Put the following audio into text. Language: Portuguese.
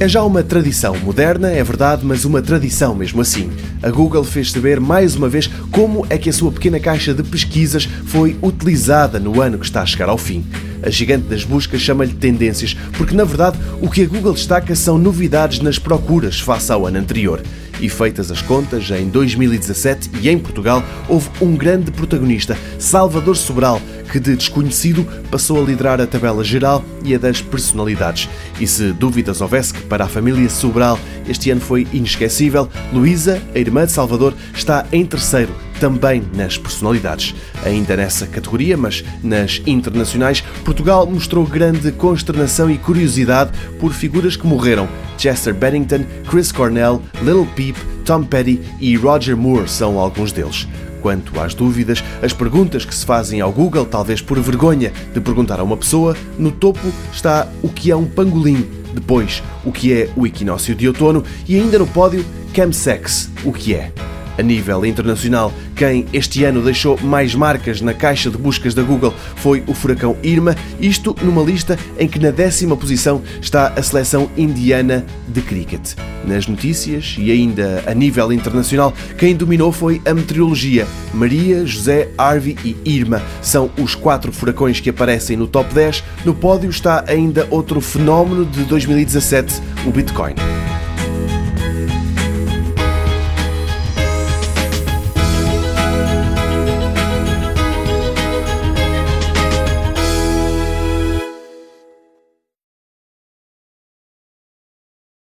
É já uma tradição moderna, é verdade, mas uma tradição mesmo assim. A Google fez saber mais uma vez como é que a sua pequena caixa de pesquisas foi utilizada no ano que está a chegar ao fim. A gigante das buscas chama-lhe tendências, porque na verdade o que a Google destaca são novidades nas procuras face ao ano anterior. E feitas as contas, em 2017 e em Portugal houve um grande protagonista, Salvador Sobral, que de desconhecido passou a liderar a tabela geral e a das personalidades. E se dúvidas houvesse que para a família Sobral este ano foi inesquecível, Luísa, a irmã de Salvador, está em terceiro, também nas personalidades. Ainda nessa categoria, mas nas internacionais, Portugal mostrou grande consternação e curiosidade por figuras que morreram. Chester Bennington, Chris Cornell, Little Peep, Tom Petty e Roger Moore são alguns deles. Quanto às dúvidas, as perguntas que se fazem ao Google, talvez por vergonha de perguntar a uma pessoa, no topo está o que é um pangolim, depois o que é o equinócio de outono e ainda no pódio chemsex, o que é. A nível internacional, quem este ano deixou mais marcas na caixa de buscas da Google foi o furacão Irma, isto numa lista em que na décima posição está a seleção indiana de cricket. Nas notícias e ainda a nível internacional, quem dominou foi a meteorologia. Maria, José, Harvey e Irma são os quatro furacões que aparecem no top 10. No pódio está ainda outro fenómeno de 2017, o Bitcoin.